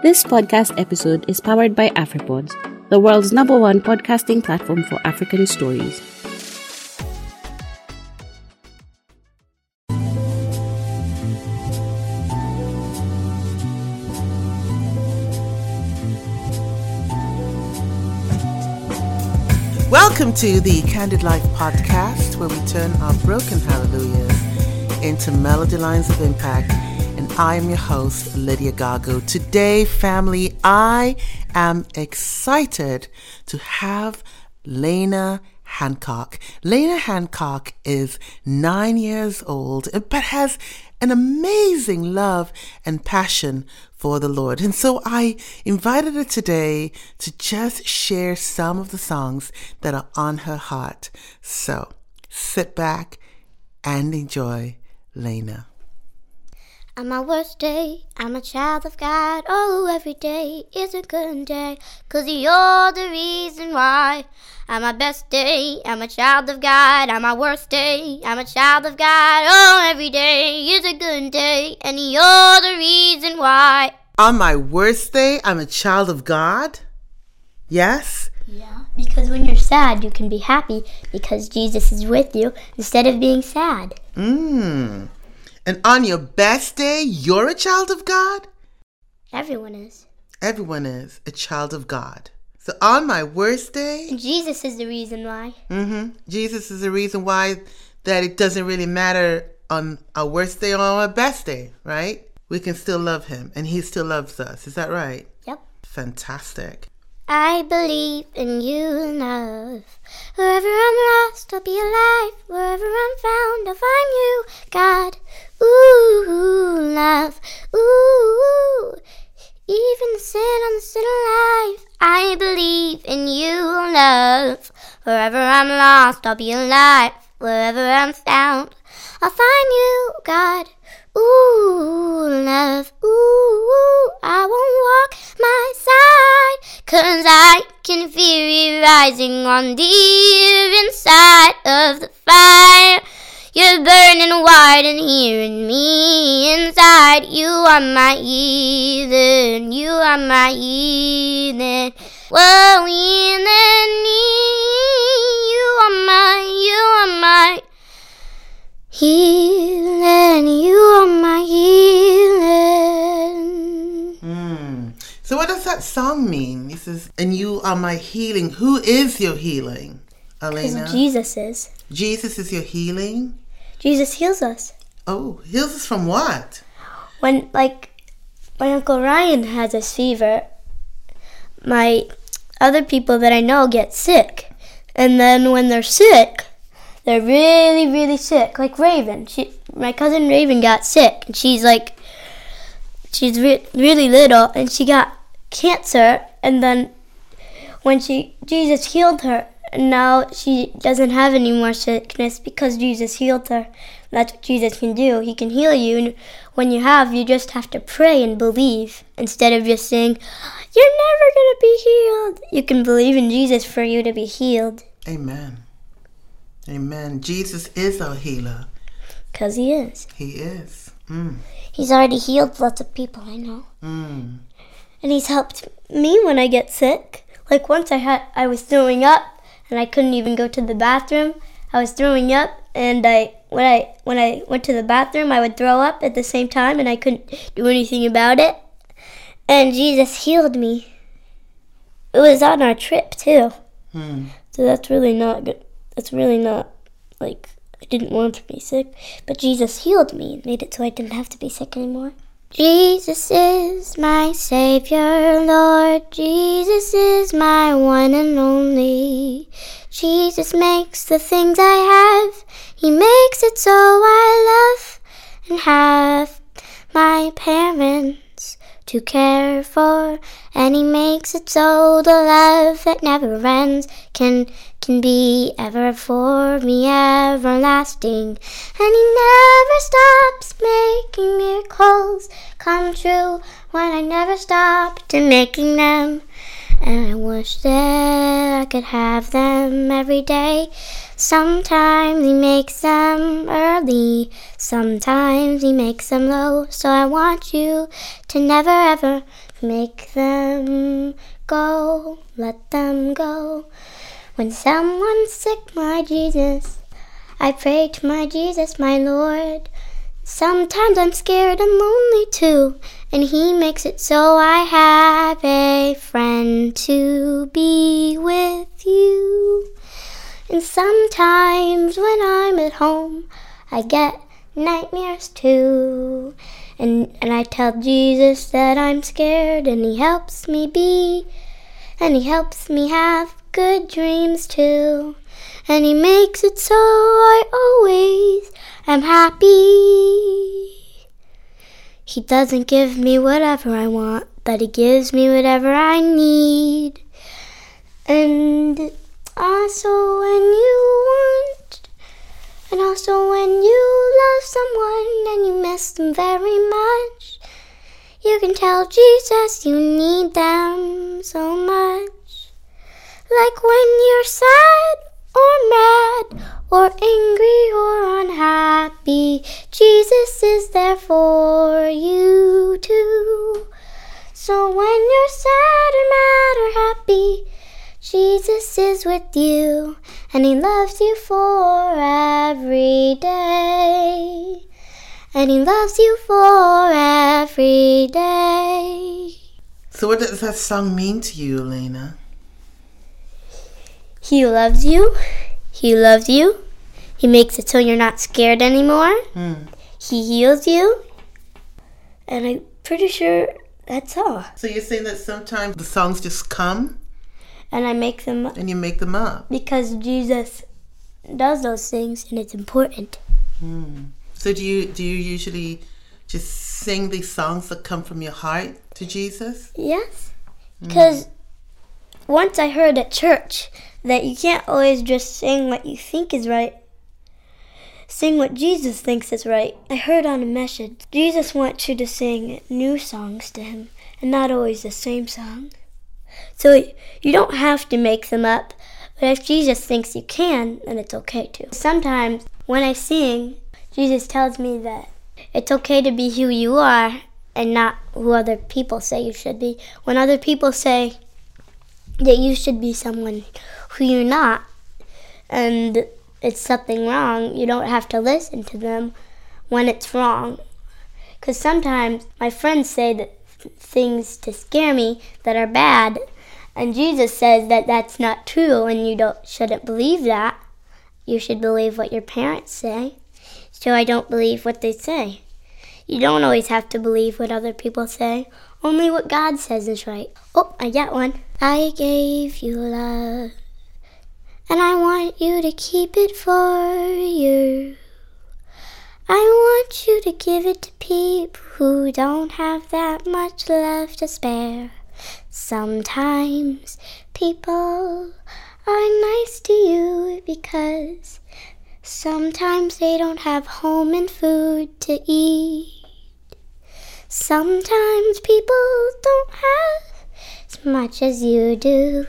This podcast episode is powered by AfriPods, the world's number one podcasting platform for African stories. Welcome to the Candid Life podcast, where we turn our broken hallelujahs into melody lines of impact. I am your host, Lydia Gago. Today, family, I am excited to have Leyna Hancock. Leyna Hancock is nine years old, but has an amazing love and passion for the Lord. And so I invited her today to just share some of the songs that are on her heart. So sit back and enjoy Leyna. On my worst day, I'm a child of God. Oh, every day is a good day. Cause you're the reason why. On my best day, I'm a child of God. On my worst day, I'm a child of God. Oh, every day is a good day. And you're the reason why. On my worst day, I'm a child of God. Yes? Yeah, because when you're sad, you can be happy because Jesus is with you instead of being sad. Mmm. And on your best day, you're a child of God? Everyone is. Everyone is a child of God. So on my worst day, Jesus is the reason why. Mm-hmm. Jesus is the reason why that it doesn't really matter on our worst day or on our best day, right? We can still love him and he still loves us. Is that right? Yep. Fantastic. I believe in you, love. Wherever I'm lost, I'll be alive. Wherever I'm found, I'll find you, God. Ooh, love. Ooh, even the sin I'm still alive. I believe in you, love. Wherever I'm lost, I'll be alive. Wherever I'm found, I'll find you, God. Ooh, love. Ooh, I won't walk my side. Cause I can feel you rising on the inside of the fire. You're burning white and hearing me inside. You are my healing. You are my healing. Whoa, healing. You are my, you are my healing. You are my healing. Mm. So what does that song mean? It says, and you are my healing. Who is your healing? Elena? Jesus is. Jesus is your healing? Jesus heals us. Oh, heals us from what? When, like, my Uncle Ryan has a fever, my other people that I know get sick. And then when they're sick, they're really, really sick. Like Raven. She, my cousin Raven got sick. And she's like, she's re- really little. And she got cancer. And then when she, Jesus healed her. And now she doesn't have any more sickness because Jesus healed her. That's what Jesus can do. He can heal you. And when you have, you just have to pray and believe instead of just saying, You're never going to be healed. You can believe in Jesus for you to be healed Amen. Amen. Jesus is our healer. because He is. He is. Mm. He's already healed lots of people I know. Mm. And He's helped me when I get sick. Like once I had, I was throwing up and I couldn't even go to the bathroom. I was throwing up and I when I when I went to the bathroom I would throw up at the same time and I couldn't do anything about it. And Jesus healed me. It was on our trip too. Mm. So that's really not good. That's really not like I didn't want to be sick, but Jesus healed me and made it so I didn't have to be sick anymore. Jesus is my Savior, Lord. Jesus is my one and only. Jesus makes the things I have. He makes it so I love and have my parents to care for. And he makes it so the love that never ends can can be ever for me everlasting. And he never stops making miracles come true when I never stopped to making them. And I wish that I could have them every day. Sometimes he makes them early, sometimes he makes them low. So I want you to never ever Make them go, let them go. When someone's sick, my Jesus, I pray to my Jesus, my Lord. Sometimes I'm scared and lonely too, and He makes it so I have a friend to be with you. And sometimes when I'm at home, I get nightmares too. And, and I tell Jesus that I'm scared, and He helps me be, and He helps me have good dreams too. And He makes it so I always am happy. He doesn't give me whatever I want, but He gives me whatever I need. And also, when you want, and also when you love someone and you miss them very much, you can tell Jesus you need them so much. Like when you're sad or mad or angry or unhappy, Jesus is there for you too. So when you're sad or mad or happy, Jesus is with you and he loves you for every day. And he loves you for every day. So, what does that song mean to you, Elena? He loves you. He loves you. He makes it so you're not scared anymore. Hmm. He heals you. And I'm pretty sure that's all. So, you're saying that sometimes the songs just come And I make them up and you make them up. because Jesus does those things and it's important. Hmm. So, do you do you usually just sing these songs that come from your heart to Jesus? Yes. Hmm. Because once I heard at church that you can't always just sing what you think is right. Sing what Jesus thinks is right. I heard on a message Jesus wants you to sing new songs to Him and not always the same song. So you don't have to make them up, but if Jesus thinks you can, then it's okay to. Sometimes when I sing, Jesus tells me that it's okay to be who you are and not who other people say you should be. When other people say that you should be someone who you're not and it's something wrong, you don't have to listen to them when it's wrong. Because sometimes my friends say that things to scare me that are bad, and Jesus says that that's not true, and you don't shouldn't believe that. You should believe what your parents say. So I don't believe what they say. You don't always have to believe what other people say. Only what God says is right. Oh, I got one. I gave you love, and I want you to keep it for you. I want you to give it to people who don't have that much love to spare. Sometimes people are nice to you because sometimes they don't have home and food to eat. Sometimes people don't have as much as you do,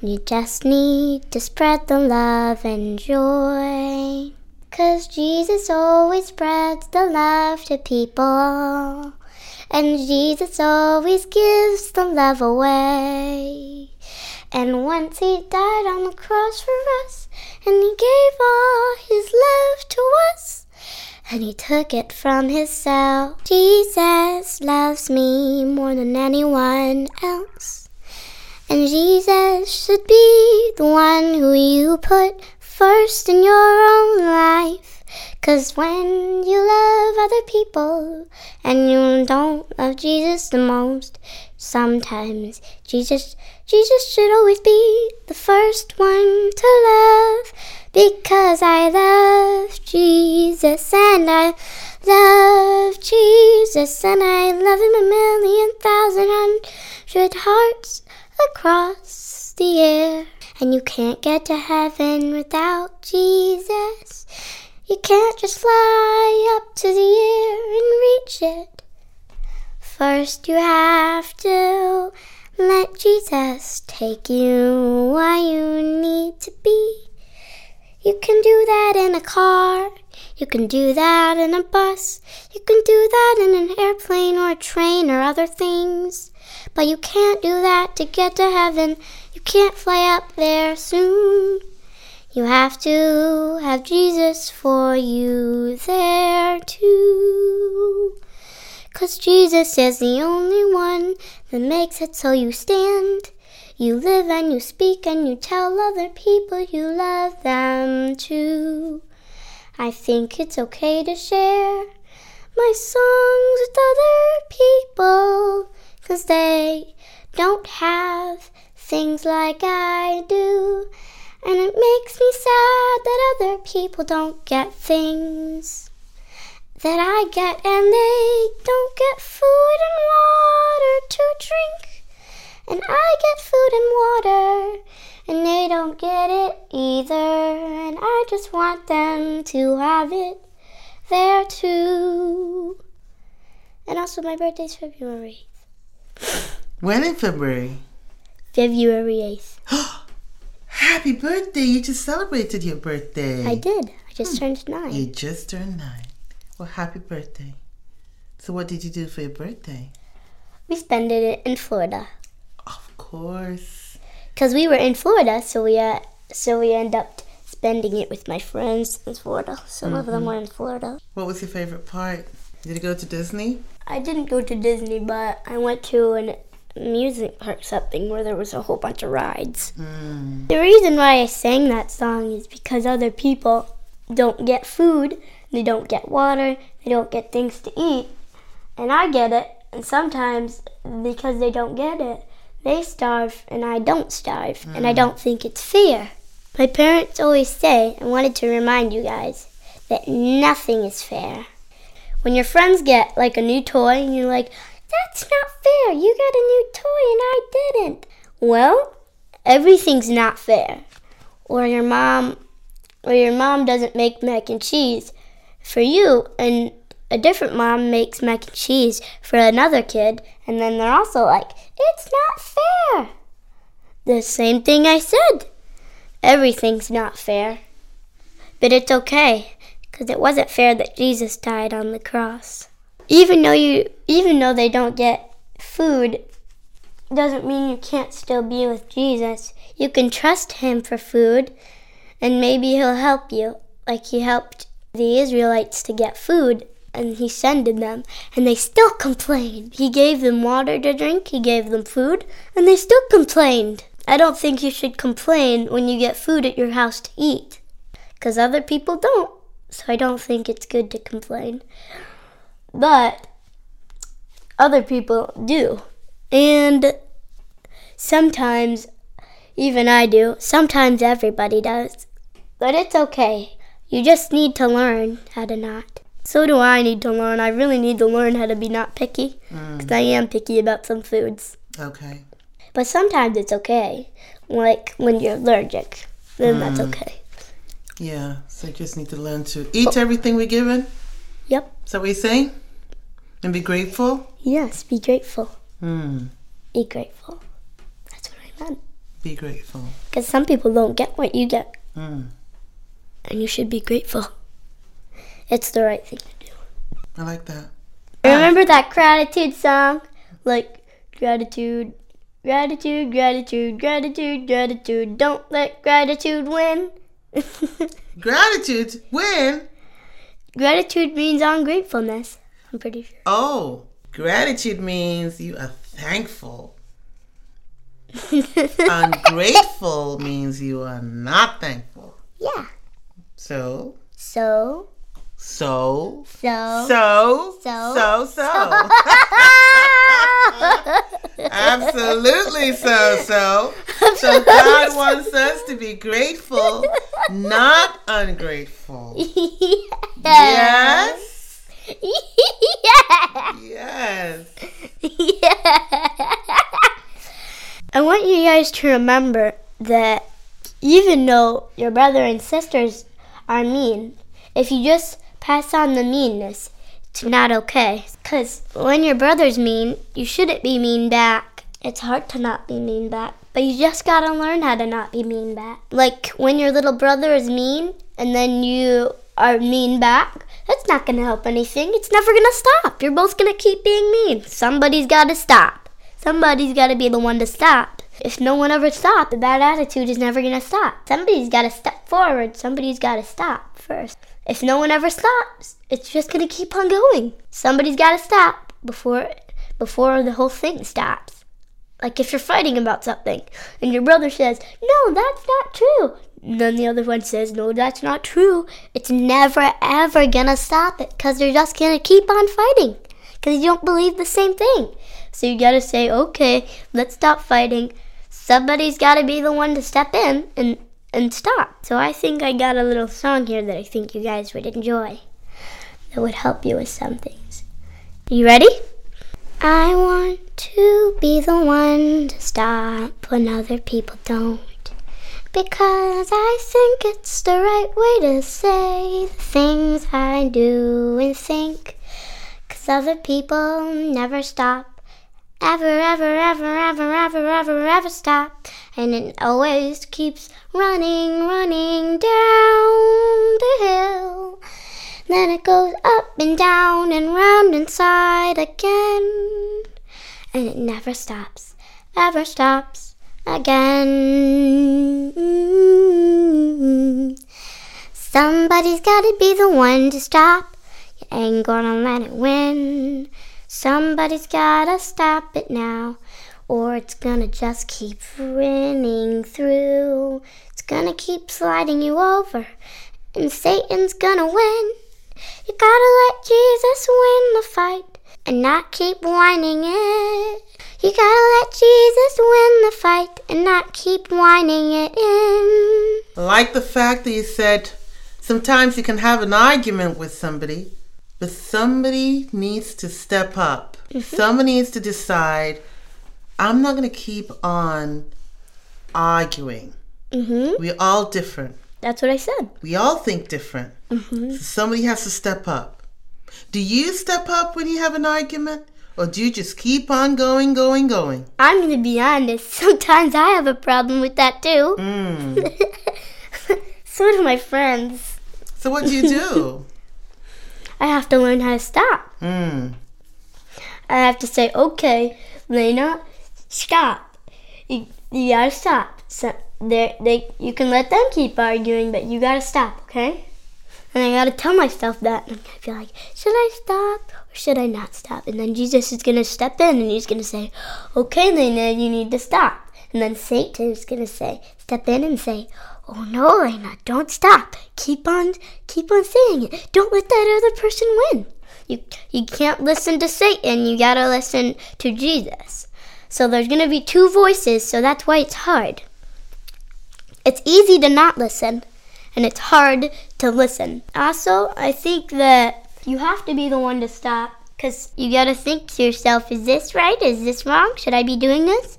and you just need to spread the love and joy. Cause Jesus always spreads the love to people, and Jesus always gives the love away. And once he died on the cross for us, and he gave all his love to us, and he took it from himself. Jesus loves me more than anyone else. And Jesus should be the one who you put first in your own life. Cause when you love other people and you don't love Jesus the most, sometimes Jesus Jesus should always be the first one to love. Because I love Jesus and I love Jesus and I love him a million thousand hundred hearts across the air. And you can't get to heaven without Jesus. You can't just fly up to the air and reach it. First, you have to let Jesus take you where you need to be. You can do that in a car. You can do that in a bus. You can do that in an airplane or a train or other things. But you can't do that to get to heaven. Can't fly up there soon. You have to have Jesus for you there too. Cause Jesus is the only one that makes it so you stand. You live and you speak and you tell other people you love them too. I think it's okay to share my songs with other people, 'cause they don't have things like I do. And it makes me sad that other people don't get things that I get, and they don't get food and water to drink. And I get food and water, and they don't get it either. And I just want them to have it there too. And also, my birthday's February 8th. When in February? February 8th. Happy birthday! You just celebrated your birthday. I did. I just turned nine. You just turned nine. Well, happy birthday. So, what did you do for your birthday? We spent it in Florida. Of course. Cause we were in Florida, so we uh, so we end up spending it with my friends in Florida. Some of them were in Florida. What was your favorite part? Did you go to Disney? I didn't go to Disney, but I went to an amusement park something where there was a whole bunch of rides. Mm. The reason why I sang that song is because other people don't get food, they don't get water, they don't get things to eat, and I get it. And sometimes because they don't get it, they starve and I don't starve, and I don't think it's fair. My parents always say, I wanted to remind you guys, that nothing is fair. When your friends get like a new toy and you're like, that's not fair, you got a new toy and I didn't. Well, everything's not fair. Or your mom or your mom doesn't make mac and cheese for you and a different mom makes mac and cheese for another kid and then they're also like, it's not fair. The same thing I said. Everything's not fair. But it's okay, because it wasn't fair that Jesus died on the cross. Even though you even though they don't get food doesn't mean you can't still be with Jesus. You can trust him for food and maybe he'll help you like he helped the Israelites to get food and he sended them and they still complained. He gave them water to drink, he gave them food, and they still complained. I don't think you should complain when you get food at your house to eat because other people don't. So I don't think it's good to complain. But other people do. And sometimes even I do. Sometimes everybody does. But it's okay. You just need to learn how to not. So do I need to learn. I really need to learn how to be not picky mm. because I am picky about some foods. Okay. But sometimes it's okay. Like when you're allergic, then that's mm. okay. Yeah. So you just need to learn to eat everything we're given. Yep. Is that what you're saying? And be grateful? Yes, be grateful. Hmm. Be grateful. That's what I meant. Be grateful. Because some people don't get what you get, Hmm. and you should be grateful. It's the right thing to do. I like that. Remember that gratitude song? Like, gratitude, gratitude, gratitude, gratitude, gratitude. Don't let gratitude win. Gratitude. win? gratitude means ungratefulness. I'm pretty sure. Oh, gratitude means you are thankful. Ungrateful means you are not thankful. yeah. So, So, so, so. so, So. so, so. Absolutely so, so. So God wants us to be grateful, not ungrateful. Yes. Yeah. Yes. I want you guys to remember that even though your brother and sisters are mean, if you just pass on the meanness, it's not okay. Because when your brother's mean, you shouldn't be mean back. It's hard to not be mean back. But you just gotta learn how to not be mean back. Like when your little brother is mean and then you are mean back, that's not gonna help anything. It's never gonna stop. You're both gonna keep being mean. Somebody's gotta stop. Somebody's gotta be the one to stop. If no one ever stops, the bad attitude is never gonna stop. Somebody's gotta step forward. Somebody's gotta stop first. If no one ever stops, it's just gonna keep on going. Somebody's gotta stop before before the whole thing stops. Like if you're fighting about something and your brother says, No, that's not true. And then the other one says, No, that's not true. It's never ever gonna stop it because they're just gonna keep on fighting because you don't believe the same thing. So you gotta say, Okay, let's stop fighting. Somebody's gotta be the one to step in and, and stop. So I think I got a little song here that I think you guys would enjoy that would help you with some things. You ready? I want to be the one to stop when other people don't. Because I think it's the right way to say the things I do and think. Cause other people never stop. Ever, ever, ever, ever, ever, ever, ever stop. And it always keeps running, running down the hill. Then it goes up and down and round inside again. And it never stops, ever stops again. Somebody's gotta be the one to stop. You ain't gonna let it win. Somebody's gotta stop it now, or it's gonna just keep running through. It's gonna keep sliding you over, and Satan's gonna win. You gotta let Jesus win the fight and not keep whining it. You gotta let Jesus win the fight and not keep whining it in. I like the fact that you said sometimes you can have an argument with somebody, but somebody needs to step up. Somebody needs to decide, I'm not going to keep on arguing. Mm-hmm. We're all different. That's what I said. We all think different. So somebody has to step up. Do you step up when you have an argument? Or do you just keep on going, going, going? I'm gonna be honest. Sometimes I have a problem with that too. Mm. so do my friends. So what do you do? I have to learn how to stop. mm. I have to say, okay, Leyna, stop. You, you gotta stop. So they they you can let them keep arguing, but you gotta stop, okay? And I gotta tell myself that. And gonna be like, should I stop or should I not stop? And then Jesus is gonna step in and he's gonna say, okay, Leyna, you need to stop. And then Satan is gonna say, step in and say, oh no, Leyna, don't stop. Keep on, keep on saying it. Don't let that other person win. You you can't listen to Satan. You gotta listen to Jesus. So there's gonna be two voices. So that's why it's hard. It's easy to not listen, and it's hard to listen. Also, I think that you have to be the one to stop because you gotta think to yourself, is this right? Is this wrong? Should I be doing this?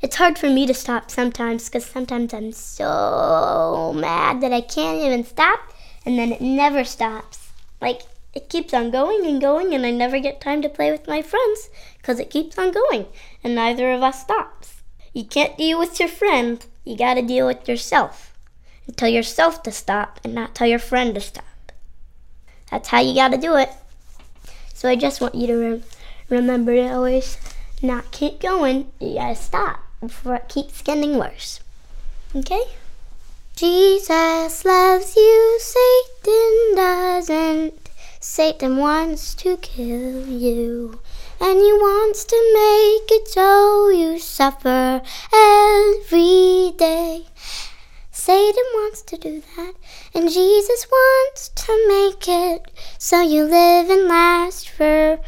It's hard for me to stop sometimes because sometimes I'm so mad that I can't even stop, and then it never stops. Like, it keeps on going and going, and I never get time to play with my friends because it keeps on going, and neither of us stops. You can't deal with your friend, you gotta deal with yourself. Tell yourself to stop and not tell your friend to stop. That's how you gotta do it. So I just want you to rem- remember to always not keep going. You gotta stop before it keeps getting worse. Okay? Jesus loves you, Satan doesn't. Satan wants to kill you. And he wants to make it so you suffer every day. Satan wants to do that, and Jesus wants to make it so you live and last for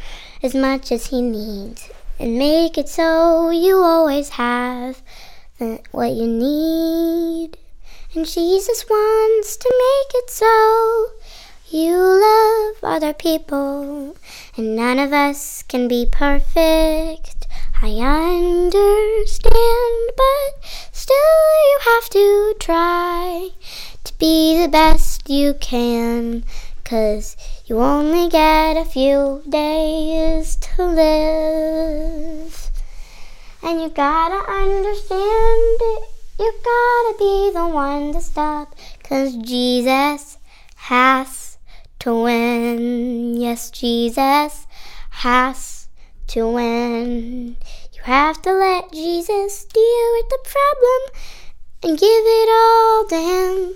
as much as he needs, and make it so you always have what you need. And Jesus wants to make it so you love other people, and none of us can be perfect. I understand, but still you have to try to be the best you can, 'cause you only get a few days to live. And you gotta understand it. You gotta be the one to stop. Cause Jesus has to win. Yes, Jesus has to win. You have to let Jesus deal with the problem and give it all to Him.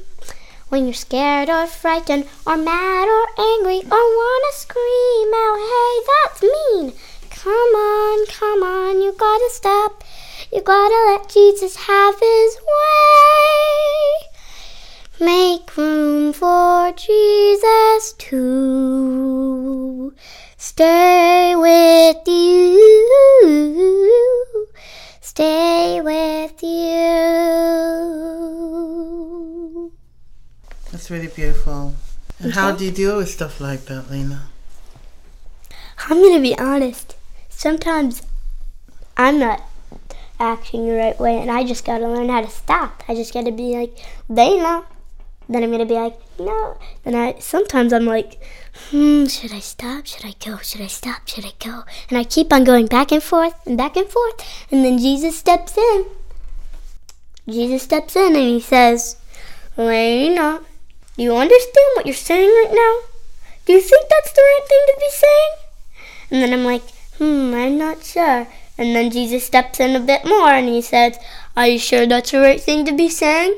When you're scared or frightened or mad or angry or wanna scream out, hey, that's mean. Come on, come on, you gotta stop. You gotta let Jesus have His way. Make room for Jesus to stay with you. Stay with you. That's really beautiful. And how do you deal with stuff like that, Leyna? I'm gonna be honest. Sometimes I'm not acting the right way, and I just gotta learn how to stop. I just gotta be like, know. Then I'm gonna be like, no. Then I sometimes I'm like, hmm, should I stop? Should I go? Should I stop? Should I go? And I keep on going back and forth and back and forth, and then Jesus steps in. Jesus steps in and he says, Leyna, do you understand what you're saying right now? Do you think that's the right thing to be saying? And then I'm like, hmm, I'm not sure. And then Jesus steps in a bit more and he says, Are you sure that's the right thing to be saying?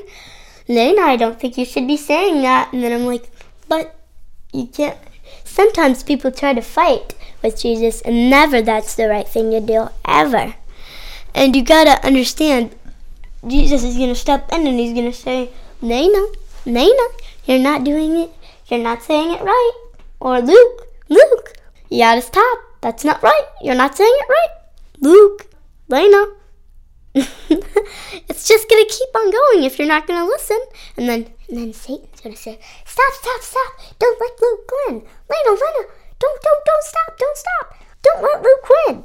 Leyna, I don't think you should be saying that. And then I'm like, But you can't. Sometimes people try to fight with Jesus, and never that's the right thing to do, ever. And you gotta understand, Jesus is gonna step in and he's gonna say, Leyna, Leyna, you're not doing it. You're not saying it right. Or Luke, Luke, you gotta stop. That's not right. You're not saying it right. Luke, Leyna. it's just gonna keep on going if you're not gonna listen. And then and then Satan's gonna say, Stop, stop, stop. Don't let Luke win. Leyna, Leyna, don't don't don't stop, don't stop. Don't let Luke win.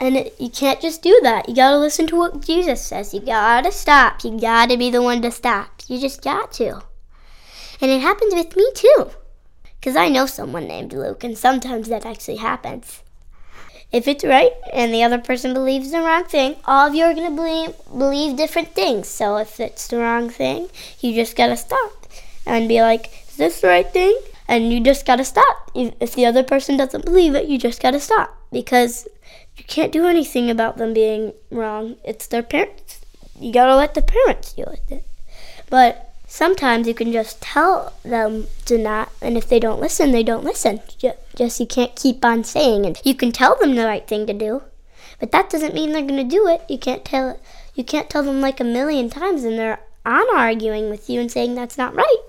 And it, you can't just do that. You gotta listen to what Jesus says. You gotta stop. You gotta be the one to stop. You just got to. And it happens with me too. Because I know someone named Luke, and sometimes that actually happens. If it's right and the other person believes the wrong thing, all of you are going to believe, believe different things. So if it's the wrong thing, you just got to stop and be like, is this the right thing? And you just got to stop. If if the other person doesn't believe it, you just got to stop because you can't do anything about them being wrong. It's their parents. You got to let the parents deal with it. But sometimes you can just tell them to not, and if they don't listen, they don't listen. Just you can't keep on saying it. You can tell them the right thing to do, but that doesn't mean they're gonna do it. You can't tell you can't tell them like a million times, and they're on arguing with you and saying that's not right.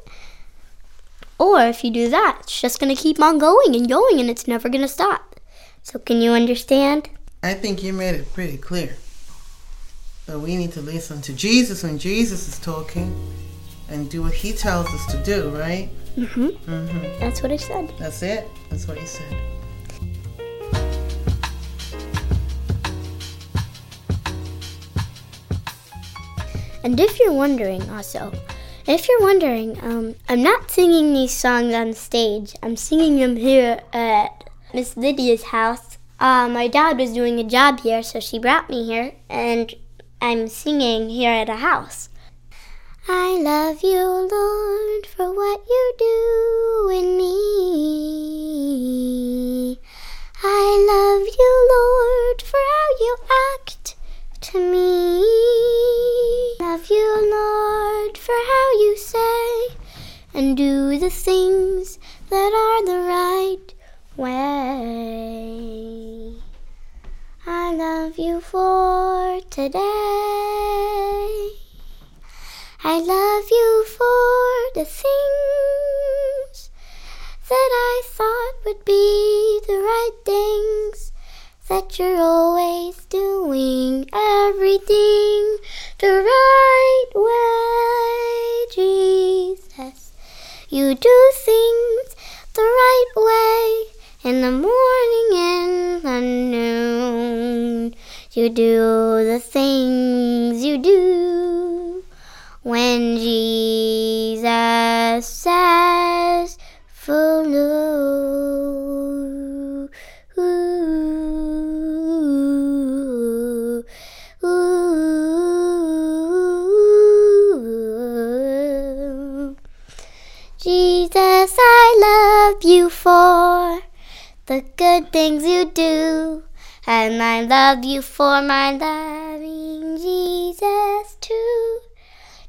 Or if you do that, it's just gonna keep on going and going, and it's never gonna stop. So can you understand? I think you made it pretty clear. But we need to listen to Jesus when Jesus is talking and do what he tells us to do, right? Mm-hmm. That's what I said. That's it. That's what he said. And if you're wondering, also, if you're wondering, um, I'm not singing these songs on stage. I'm singing them here at Miss Lydia's house. Uh, my dad was doing a job here, so she brought me here, and I'm singing here at a house. I love you, Lord, for what you do in me. I love you, Lord, for how you act to me. Love you, Lord, for how you say and do the things that are the right way. I love you for today. I love you for the things that I thought would be the right things. That you're always doing everything the right way, Jesus. You do things the right way in the morning and the noon. You do the things you do things you do. And I love you for my loving Jesus too.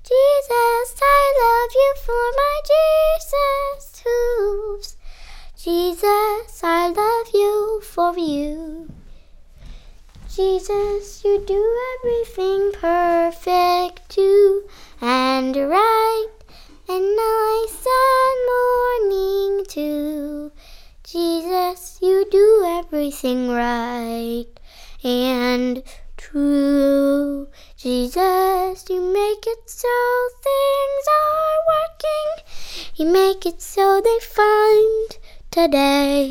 Jesus, I love you for my Jesus too. Jesus, I love you for you. Jesus, you do everything perfect too and right and nice and morning too. Jesus, you do everything right and true. Jesus, you make it so things are working. You make it so they find today.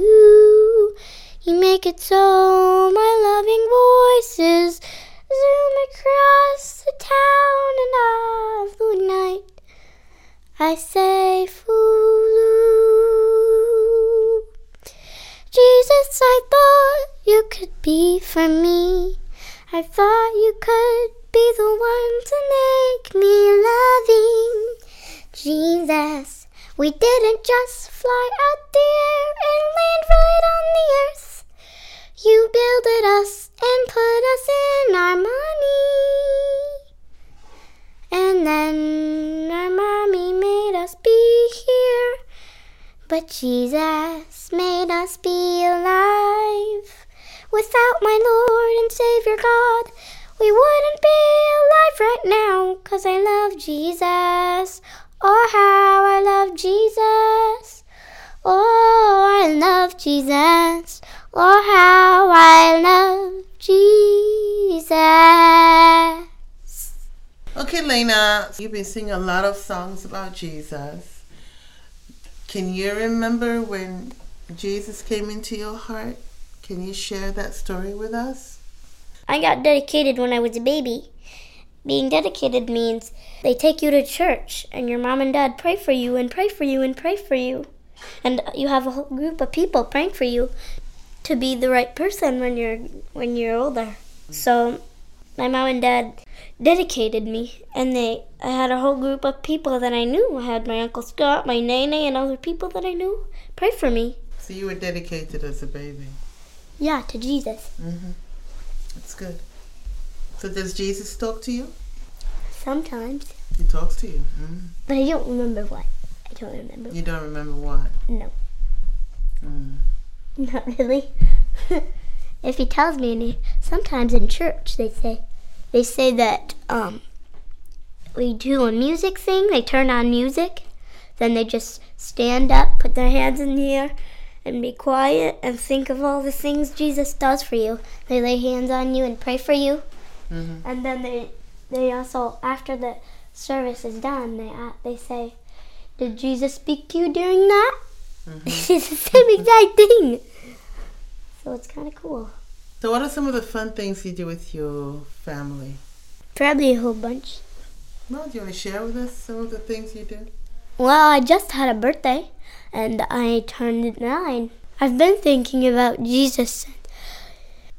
Ooh, you make it so my loving voices zoom across the town and of the night. I say, Fulu. Jesus, I thought you could be for me. I thought you could be the one to make me loving. Jesus, we didn't just fly out there and land right on the earth. You builded us and put us in harmony. And then our mommy made us be here. But Jesus made us be alive. Without my Lord and Savior God, we wouldn't be alive right now. Cause I love Jesus. Oh, how I love Jesus. Oh, I love Jesus. Oh, how I love Jesus. Okay, Leyna, you've been singing a lot of songs about Jesus. Can you remember when Jesus came into your heart? Can you share that story with us? I got dedicated when I was a baby. Being dedicated means they take you to church and your mom and dad pray for you and pray for you and pray for you. And you have a whole group of people praying for you to be the right person when you're when you're older. So my mom and dad dedicated me and they I had a whole group of people that I knew. I had my Uncle Scott, my Nene and other people that I knew pray for me. So you were dedicated as a baby. Yeah, to Jesus. Mm-hmm. That's good. So does Jesus talk to you? Sometimes. He talks to you. Mm. But I don't remember what. I don't remember. You don't remember what? No. Mm. Not really. if he tells me any, sometimes in church they say, they say that um, we do a music thing. They turn on music, then they just stand up, put their hands in the air, and be quiet and think of all the things Jesus does for you. They lay hands on you and pray for you, Mm-hmm. and then they they also after the service is done, they uh, they say, "Did Jesus speak to you during that?" Mm-hmm. it's the same exact thing. So it's kind of cool. So what are some of the fun things you do with your family? Probably a whole bunch. Well, do you want to share with us some of the things you do? Well, I just had a birthday and I turned nine. I've been thinking about Jesus.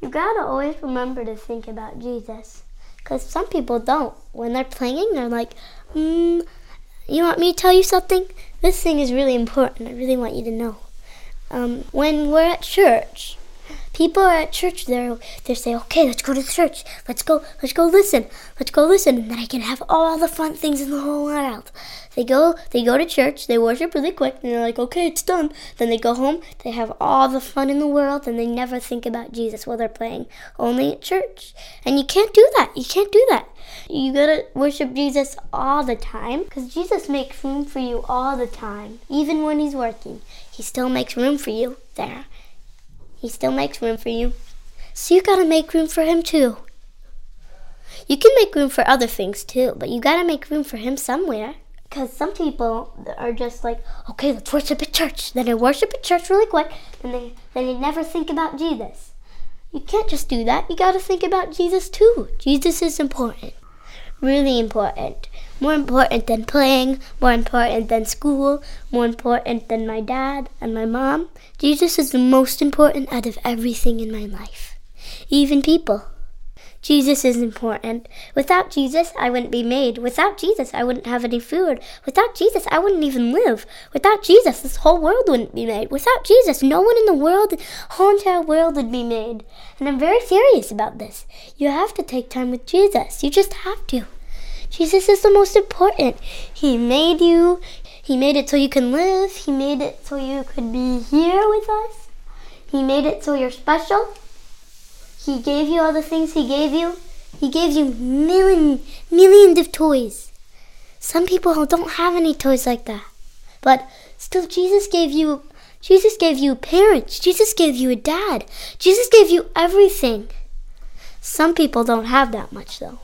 You gotta always remember to think about Jesus. Because some people don't. When they're playing, they're like, mm, you want me to tell you something? This thing is really important. I really want you to know. Um, when we're at church, people are at church. They they say, "Okay, let's go to church. Let's go. Let's go listen. Let's go listen." And then I can have all the fun things in the whole world. They go. They go to church. They worship really quick. And they're like, "Okay, it's done." Then they go home. They have all the fun in the world, and they never think about Jesus while they're playing. Only at church. And you can't do that. You can't do that. You gotta worship Jesus all the time, because Jesus makes room for you all the time, even when He's working. He still makes room for you there. He still makes room for you. So you gotta make room for him too. You can make room for other things too, but you gotta make room for him somewhere. Because some people are just like, okay, let's worship at church. Then they worship at church really quick, and they then they never think about Jesus. You can't just do that. You gotta think about Jesus too. Jesus is important. Really important. More important than playing, more important than school, more important than my dad and my mom. Jesus is the most important out of everything in my life. Even people. Jesus is important. Without Jesus, I wouldn't be made. Without Jesus, I wouldn't have any food. Without Jesus, I wouldn't even live. Without Jesus, this whole world wouldn't be made. Without Jesus, no one in the world, whole entire world would be made. And I'm very serious about this. You have to take time with Jesus. You just have to. Jesus is the most important. He made you. He made it so you can live. He made it so you could be here with us. He made it so you're special. He gave you all the things He gave you. He gave you million, millions of toys. Some people don't have any toys like that. But still, Jesus gave you, Jesus gave you parents. Jesus gave you a dad. Jesus gave you everything. Some people don't have that much though.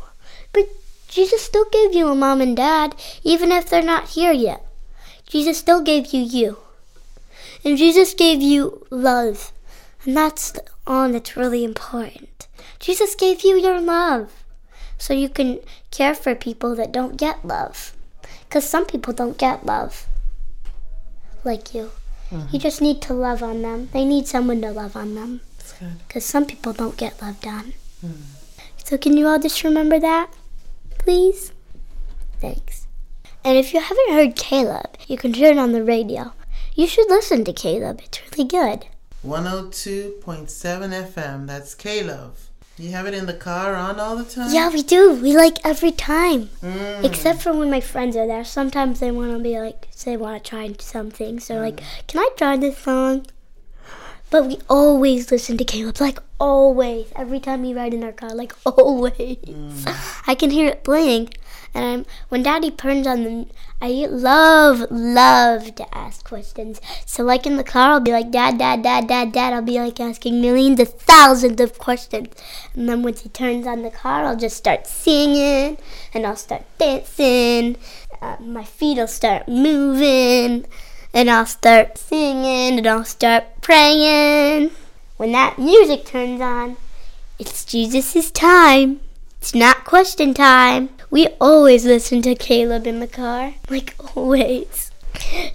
Jesus still gave you a mom and dad, even if they're not here yet. Jesus still gave you you. And Jesus gave you love. And that's all that's really important. Jesus gave you your love so you can care for people that don't get love. Because some people don't get love like you. Mm-hmm. You just need to love on them. They need someone to love on them. Because some people don't get loved on. Mm. So, can you all just remember that? Please? Thanks. And if you haven't heard K-Love, you can turn on the radio. You should listen to K-Love, it's really good. 102.7 FM. That's K-Love. You have it in the car on all the time? Yeah, we do. We like every time. Mm. Except for when my friends are there. Sometimes they want to be like, they want to try something. So, mm. like, can I try this song? But we always listen to K-Love, like always. Every time we ride in our car, like always. Mm. I can hear it playing. And I'm, when Daddy turns on the, I love, love to ask questions. So like in the car, I'll be like, Dad, Dad, Dad, Dad, Dad. I'll be like asking millions of thousands of questions. And then once he turns on the car, I'll just start singing and I'll start dancing. Uh, my feet will start moving and I'll start singing and I'll start praying. When that music turns on, it's Jesus' time. It's not question time. We always listen to K-Love in the car. Like always.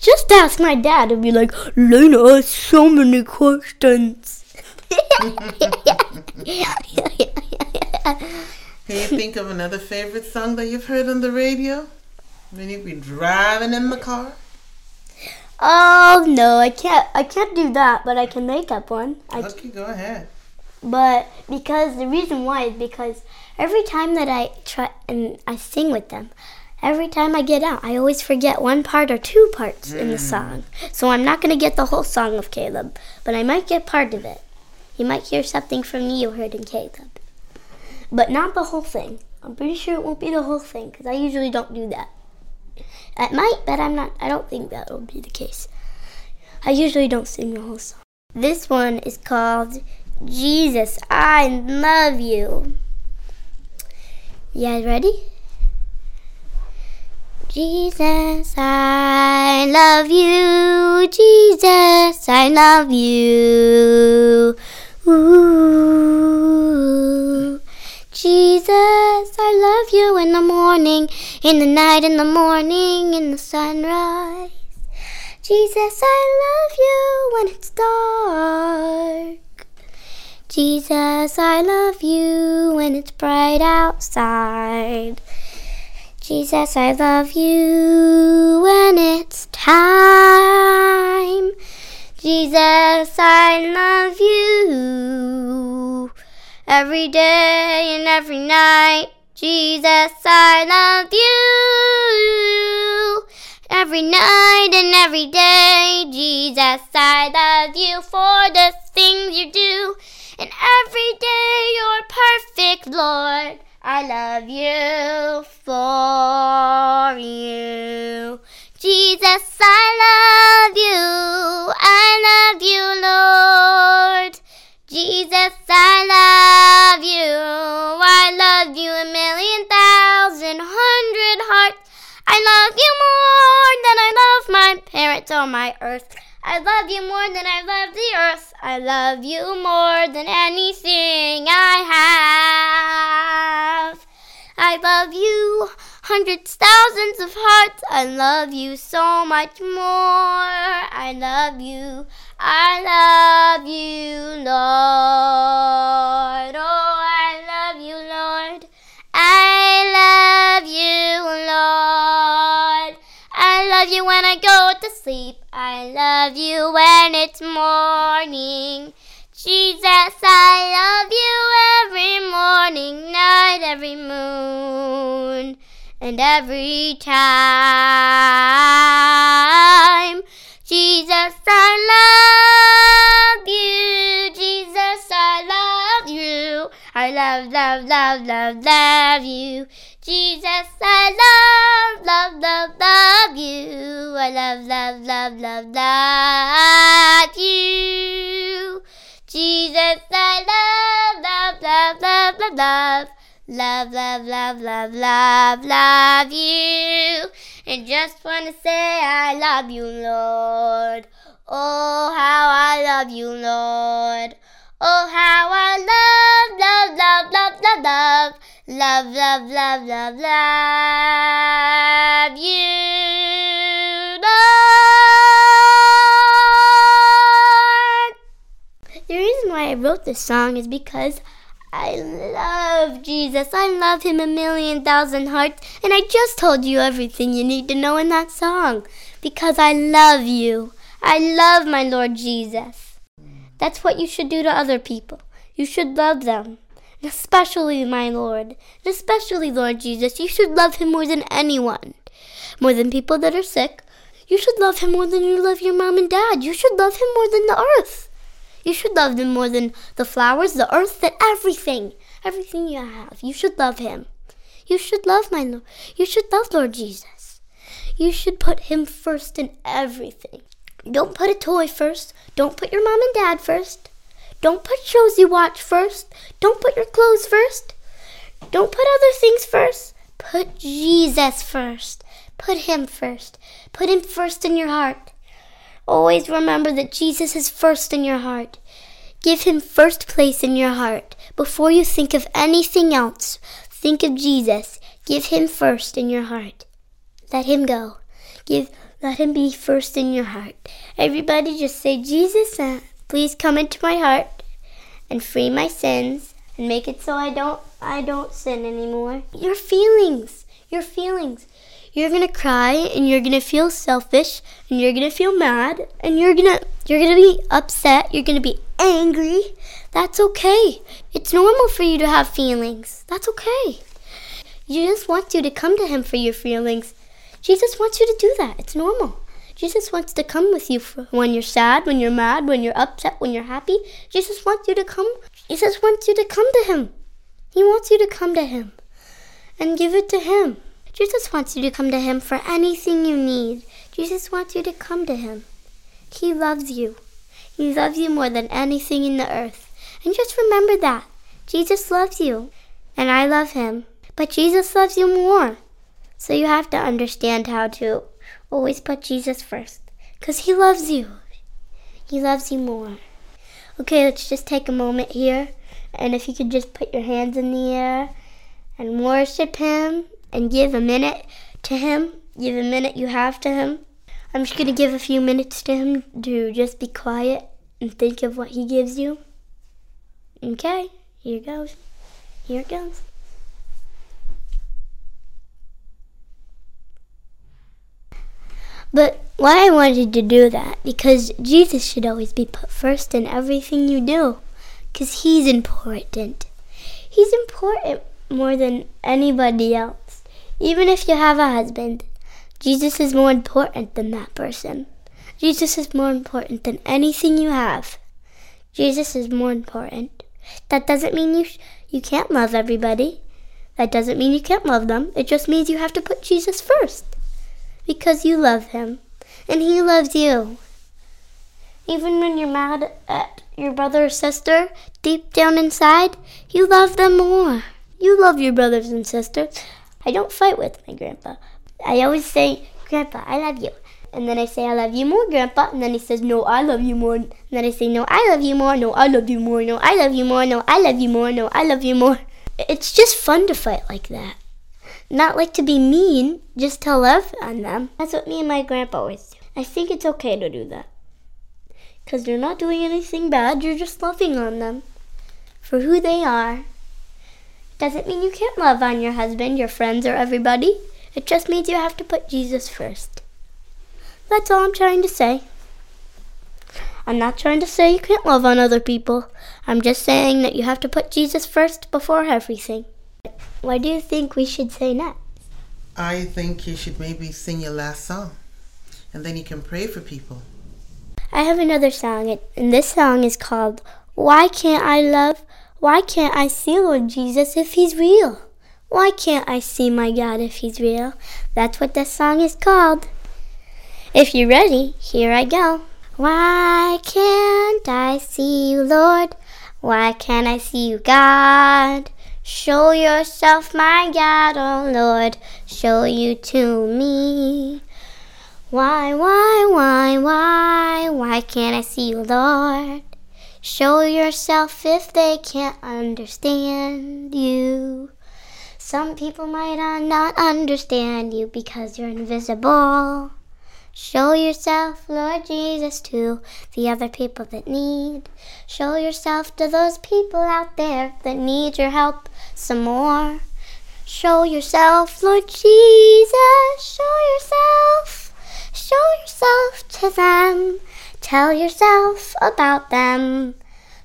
Just ask my dad and be like, Leyna has so many questions. Can you think of another favorite song that you've heard on the radio? When you've been driving in the car? Oh no, I can't. I can't do that, but I can make up one. Okay, go ahead. But because the reason why is because every time that I try and I sing with them, every time I get out, I always forget one part or two parts mm. in the mm. song. So I'm not gonna get the whole song of K-Love, but I might get part of it. You might hear something from me you heard in K-Love, but not the whole thing. I'm pretty sure it won't be the whole thing because I usually don't do that. It might, but I'm not. I don't think that will be the case. I usually don't sing the whole song. This one is called Jesus, I love you. You guys ready? Jesus, I love you. Jesus, I love you. Ooh. Jesus, I love you in the morning, in the night, in the morning, in the sunrise. Jesus, I love you when it's dark. Jesus, I love you when it's bright outside. Jesus, I love you when it's time. Jesus, I love you every day and every night. Jesus, I love you every night and every day. Jesus, I love you for the things you do. And every day you're perfect, Lord. I love you for you. Jesus, I love you. I love you, Lord. Jesus, I love you. I love you a million thousand hundred hearts. I love you more than I love my parents or my earth. I love you more than I love the earth. I love you more than anything I have. I love you hundreds, thousands of hearts. I love you so much more. I love you. I love you, Lord. Oh, I love you, Lord. I love you, Lord. I love you when I go to sleep. I love you when it's morning. Jesus, I love you every morning, night, every moon and every time. Jesus, I love you. Jesus, I love you. I love, love, love, love, love you. Jesus, I love, love, love, love you. I love, love, love, love, love you. Jesus, I love, love, love, love, love, love. Love, love, love, love, love, love you. And just want to say I love you, Lord. Oh, how I love you, Lord. Oh, how I love, love, love, love, love, love. Love, love, love, love, love you, Lord. The reason why I wrote this song is because I love Jesus. I love him a million thousand hearts. And I just told you everything you need to know in that song. Because I love you. I love my Lord Jesus. That's what you should do to other people. You should love them. Especially my Lord. And especially Lord Jesus. You should love him more than anyone. More than people that are sick. You should love him more than you love your mom and dad. You should love him more than the earth. You should love him more than the flowers, the earth, than everything. Everything you have. You should love him. You should love my Lord. You should love Lord Jesus. You should put him first in everything. Don't put a toy first. Don't put your mom and dad first. Don't put shows you watch first. Don't put your clothes first. Don't put other things first. Put Jesus first. Put him first. Put him first in your heart. Always remember that Jesus is first in your heart. Give him first place in your heart. Before you think of anything else, think of Jesus. Give him first in your heart. Let him go. Give let him be first in your heart. Everybody just say, Jesus, uh, please come into my heart and free my sins and make it so I don't I don't sin anymore. Your feelings, your feelings. You're gonna cry and you're gonna feel selfish and you're gonna feel mad and you're gonna you're gonna be upset, you're gonna be angry. That's okay. It's normal for you to have feelings. That's okay. Jesus wants you to come to him for your feelings. Jesus wants you to do that. It's normal. Jesus wants to come with you when you're sad, when you're mad, when you're upset, when you're happy. Jesus wants you to come. Jesus wants you to come to him. He wants you to come to him and give it to him. Jesus wants you to come to him for anything you need. Jesus wants you to come to him. He loves you. He loves you more than anything in the earth. And just remember that. Jesus loves you. And I love him. But Jesus loves you more. So you have to understand how to always put Jesus first. Because he loves you. He loves you more. Okay, let's just take a moment here. And if you could just put your hands in the air and worship him and give a minute to him, give a minute you have to him. I'm just going to give a few minutes to him to just be quiet and think of what he gives you. Okay, here goes. Here it goes. But why I wanted to do that, because Jesus should always be put first in everything you do, because He's important. He's important more than anybody else. Even if you have a husband, Jesus is more important than that person. Jesus is more important than anything you have. Jesus is more important. That doesn't mean you sh- you can't love everybody. That doesn't mean you can't love them. It just means you have to put Jesus first because you love him and he loves you. Even when you're mad at your brother or sister, deep down inside, you love them more. You love your brothers and sisters. I don't fight with my grandpa. I always say, Grandpa, I love you. And then I say, I love you more, Grandpa. And then he says, No, I love you more. And then I say, No, I love you more. No, I love you more. No, I love you more. No, I love you more. No, I love you more. It's just fun to fight like that. Not like to be mean, just to love on them. That's what me and my grandpa always do. I think it's okay to do that. Because they're not doing anything bad, you're just loving on them for who they are. Doesn't mean you can't love on your husband, your friends, or everybody. It just means you have to put Jesus first. That's all I'm trying to say. I'm not trying to say you can't love on other people. I'm just saying that you have to put Jesus first before everything. What do you think we should say next? I think you should maybe sing your last song and then you can pray for people. I have another song, and this song is called Why Can't I Love? Why Can't I See Lord Jesus if He's real? Why can't I see my God if He's real? That's what this song is called. If you're ready, here I go. Why can't I see you, Lord? Why can't I see you, God? Show yourself, my God, oh Lord, show you to me. Why, why, why, why, why can't I see you, Lord? Show yourself if they can't understand you. Some people might not understand you because you're invisible. Show yourself, Lord Jesus, to the other people that need. Show yourself to those people out there that need your help some more. Show yourself, Lord Jesus. Show yourself. Show yourself to them. Tell yourself about them.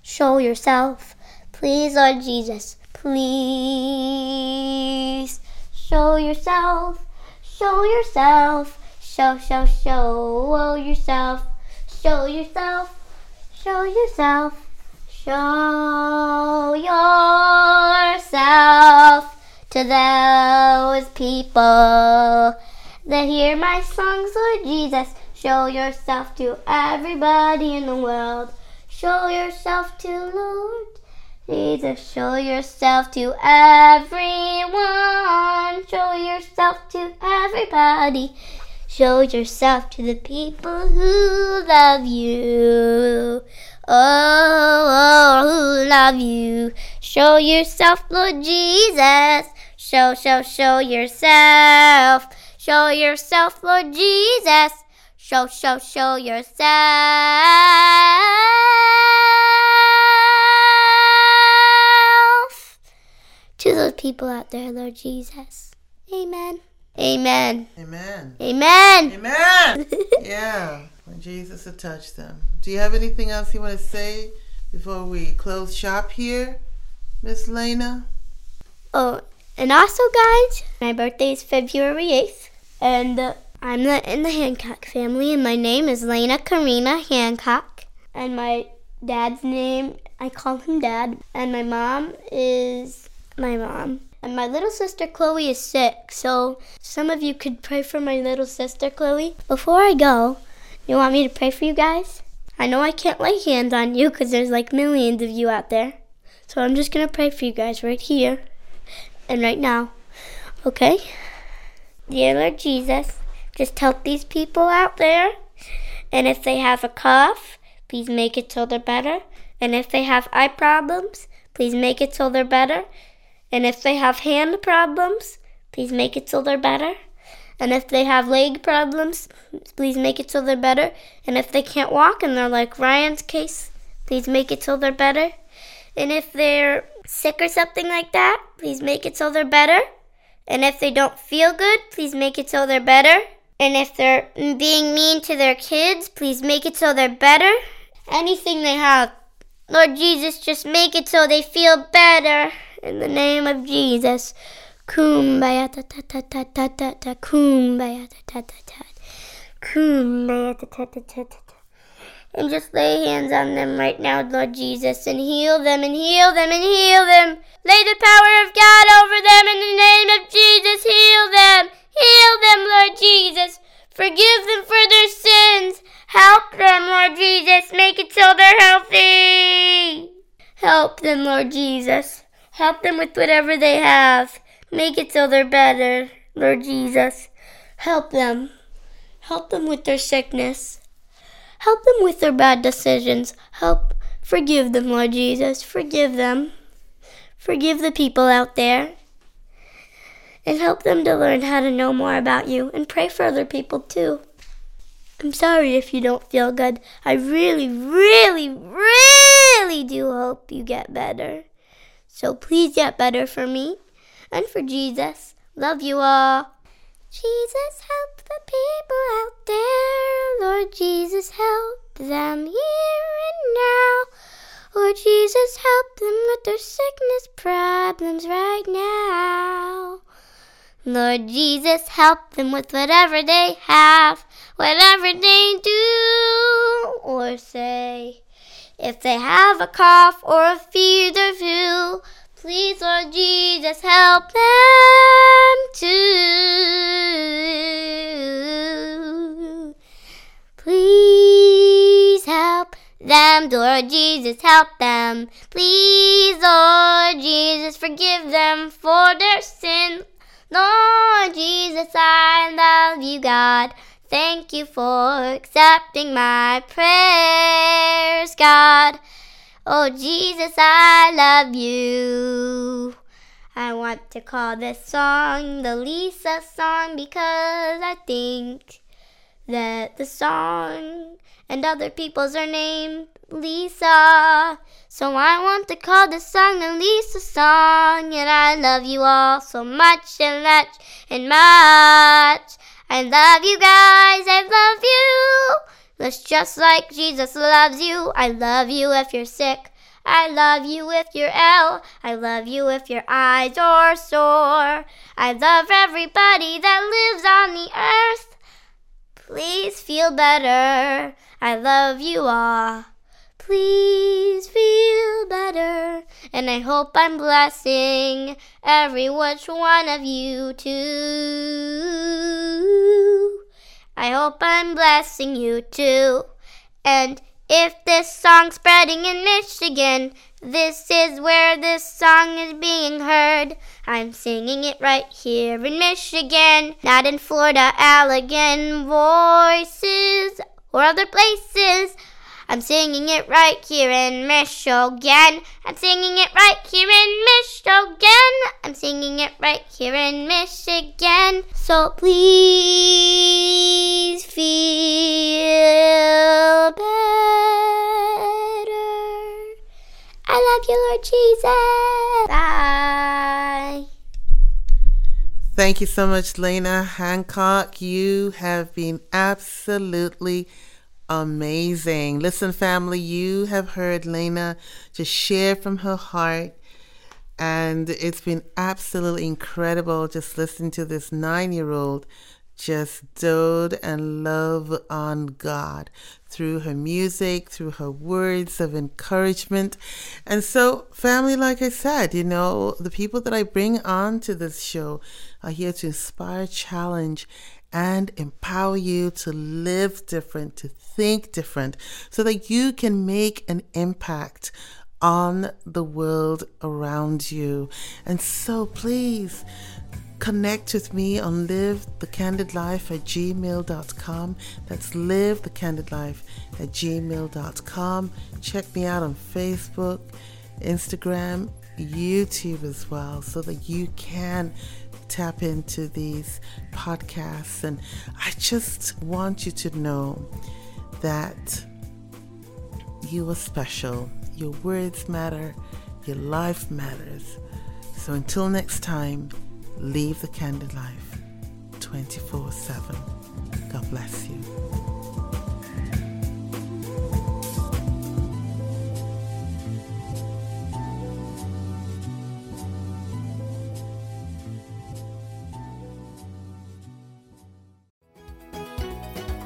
Show yourself, please, Lord Jesus. Please show yourself. Show yourself. Show, show, show yourself. Show yourself. Show yourself. Show yourself to those people that hear my songs, Lord Jesus. Show yourself to everybody in the world. Show yourself to Lord Jesus. Show yourself to everyone. Show yourself to everybody. Show yourself to the people who love you. Oh, oh, who love you. Show yourself, Lord Jesus. Show, show, show yourself. Show yourself, Lord Jesus. Show, show, show yourself to those people out there, Lord Jesus. Amen. Amen. Amen. Amen. Amen. yeah, when Jesus had touched them. Do you have anything else you want to say before we close shop here, Miss Leyna? Oh, and also, guys, my birthday is February 8th, and uh, I'm the, in the Hancock family, and my name is Leyna Karina Hancock, and my dad's name, I call him Dad, and my mom is my mom. And my little sister Chloe is sick, so some of you could pray for my little sister Chloe. Before I go, you want me to pray for you guys? I know I can't lay hands on you because there's like millions of you out there. So I'm just going to pray for you guys right here and right now. Okay? Dear Lord Jesus, just help these people out there. And if they have a cough, please make it so they're better. And if they have eye problems, please make it so they're better. And if they have hand problems, please make it so they're better. And if they have leg problems, please make it so they're better. And if they can't walk and they're like Ryan's case, please make it so they're better. And if they're sick or something like that, please make it so they're better. And if they don't feel good, please make it so they're better. And if they're being mean to their kids, please make it so they're better. Anything they have, Lord Jesus, just make it so they feel better in the name of Jesus. Kumbaya ta ta ta ta ta ta ta kumbaya ta ta ta ta kumbaya ta ta ta ta ta and just lay hands on them right now, Lord Jesus, and heal them and heal them and heal them. Lay the power of God over them in the name of Jesus. Heal them. Heal them, Lord Jesus. Forgive them for their sins. Help them, Lord Jesus. Make it so they're healthy. Help them, Lord Jesus. Help them with whatever they have. Make it so they're better, Lord Jesus. Help them. Help them with their sickness. Help them with their bad decisions. Help forgive them, Lord Jesus. Forgive them. Forgive the people out there. And help them to learn how to know more about you and pray for other people too. I'm sorry if you don't feel good. I really, really, really do hope you get better. So please get better for me and for Jesus. Love you all. Jesus, help the people out there. Lord Jesus, help them here and now. Lord Jesus, help them with their sickness problems right now. Lord Jesus, help them with whatever they have, whatever they do or say. If they have a cough or a fever flu, please, Lord Jesus, help them too. Please help them, Lord Jesus, help them. Please, Lord Jesus, forgive them for their sins. Lord Jesus, I love you, God. Thank you for accepting my prayers, God. Oh, Jesus, I love you. I want to call this song the Lisa song because I think that the song and other people's are named Lisa. So I want to call this song the Lisa song, and I love you all so much and much and much. I love you guys, I love you. That's just like Jesus loves you. I love you if you're sick. I love you if you're ill. I love you if your eyes are sore. I love everybody that lives on the earth. Please feel better. I love you all. Please feel better. And I hope I'm blessing every which one of you too. I hope I'm blessing you too. And if this song's spreading in Michigan, this is where this song is being heard. I'm singing it right here in Michigan, not in Florida, Allegan voices or other places. I'm singing it right here in Michigan. I'm singing it right here in Michigan. I'm singing it right here in Michigan. So please feel better. I love you, Lord Jesus. Bye. Thank you so much, Leyna Hancock. You have been absolutely amazing. Listen, family, you have heard Leyna just share from her heart. And it's been absolutely incredible just listening to this nine year old just dote and love on God through her music, through her words of encouragement. And so, family, like I said, you know, the people that I bring on to this show are here to inspire, challenge, and empower you to live different, to think different, so that you can make an impact on the world around you. And so please connect with me on live the candid life at gmail.com. That's live the candid life at gmail.com. Check me out on Facebook, Instagram, YouTube as well, so that you can tap into these podcasts. And I just want you to know that you are special. Your words matter. Your life matters. So until next time, leave the candid life 24 7. God bless you.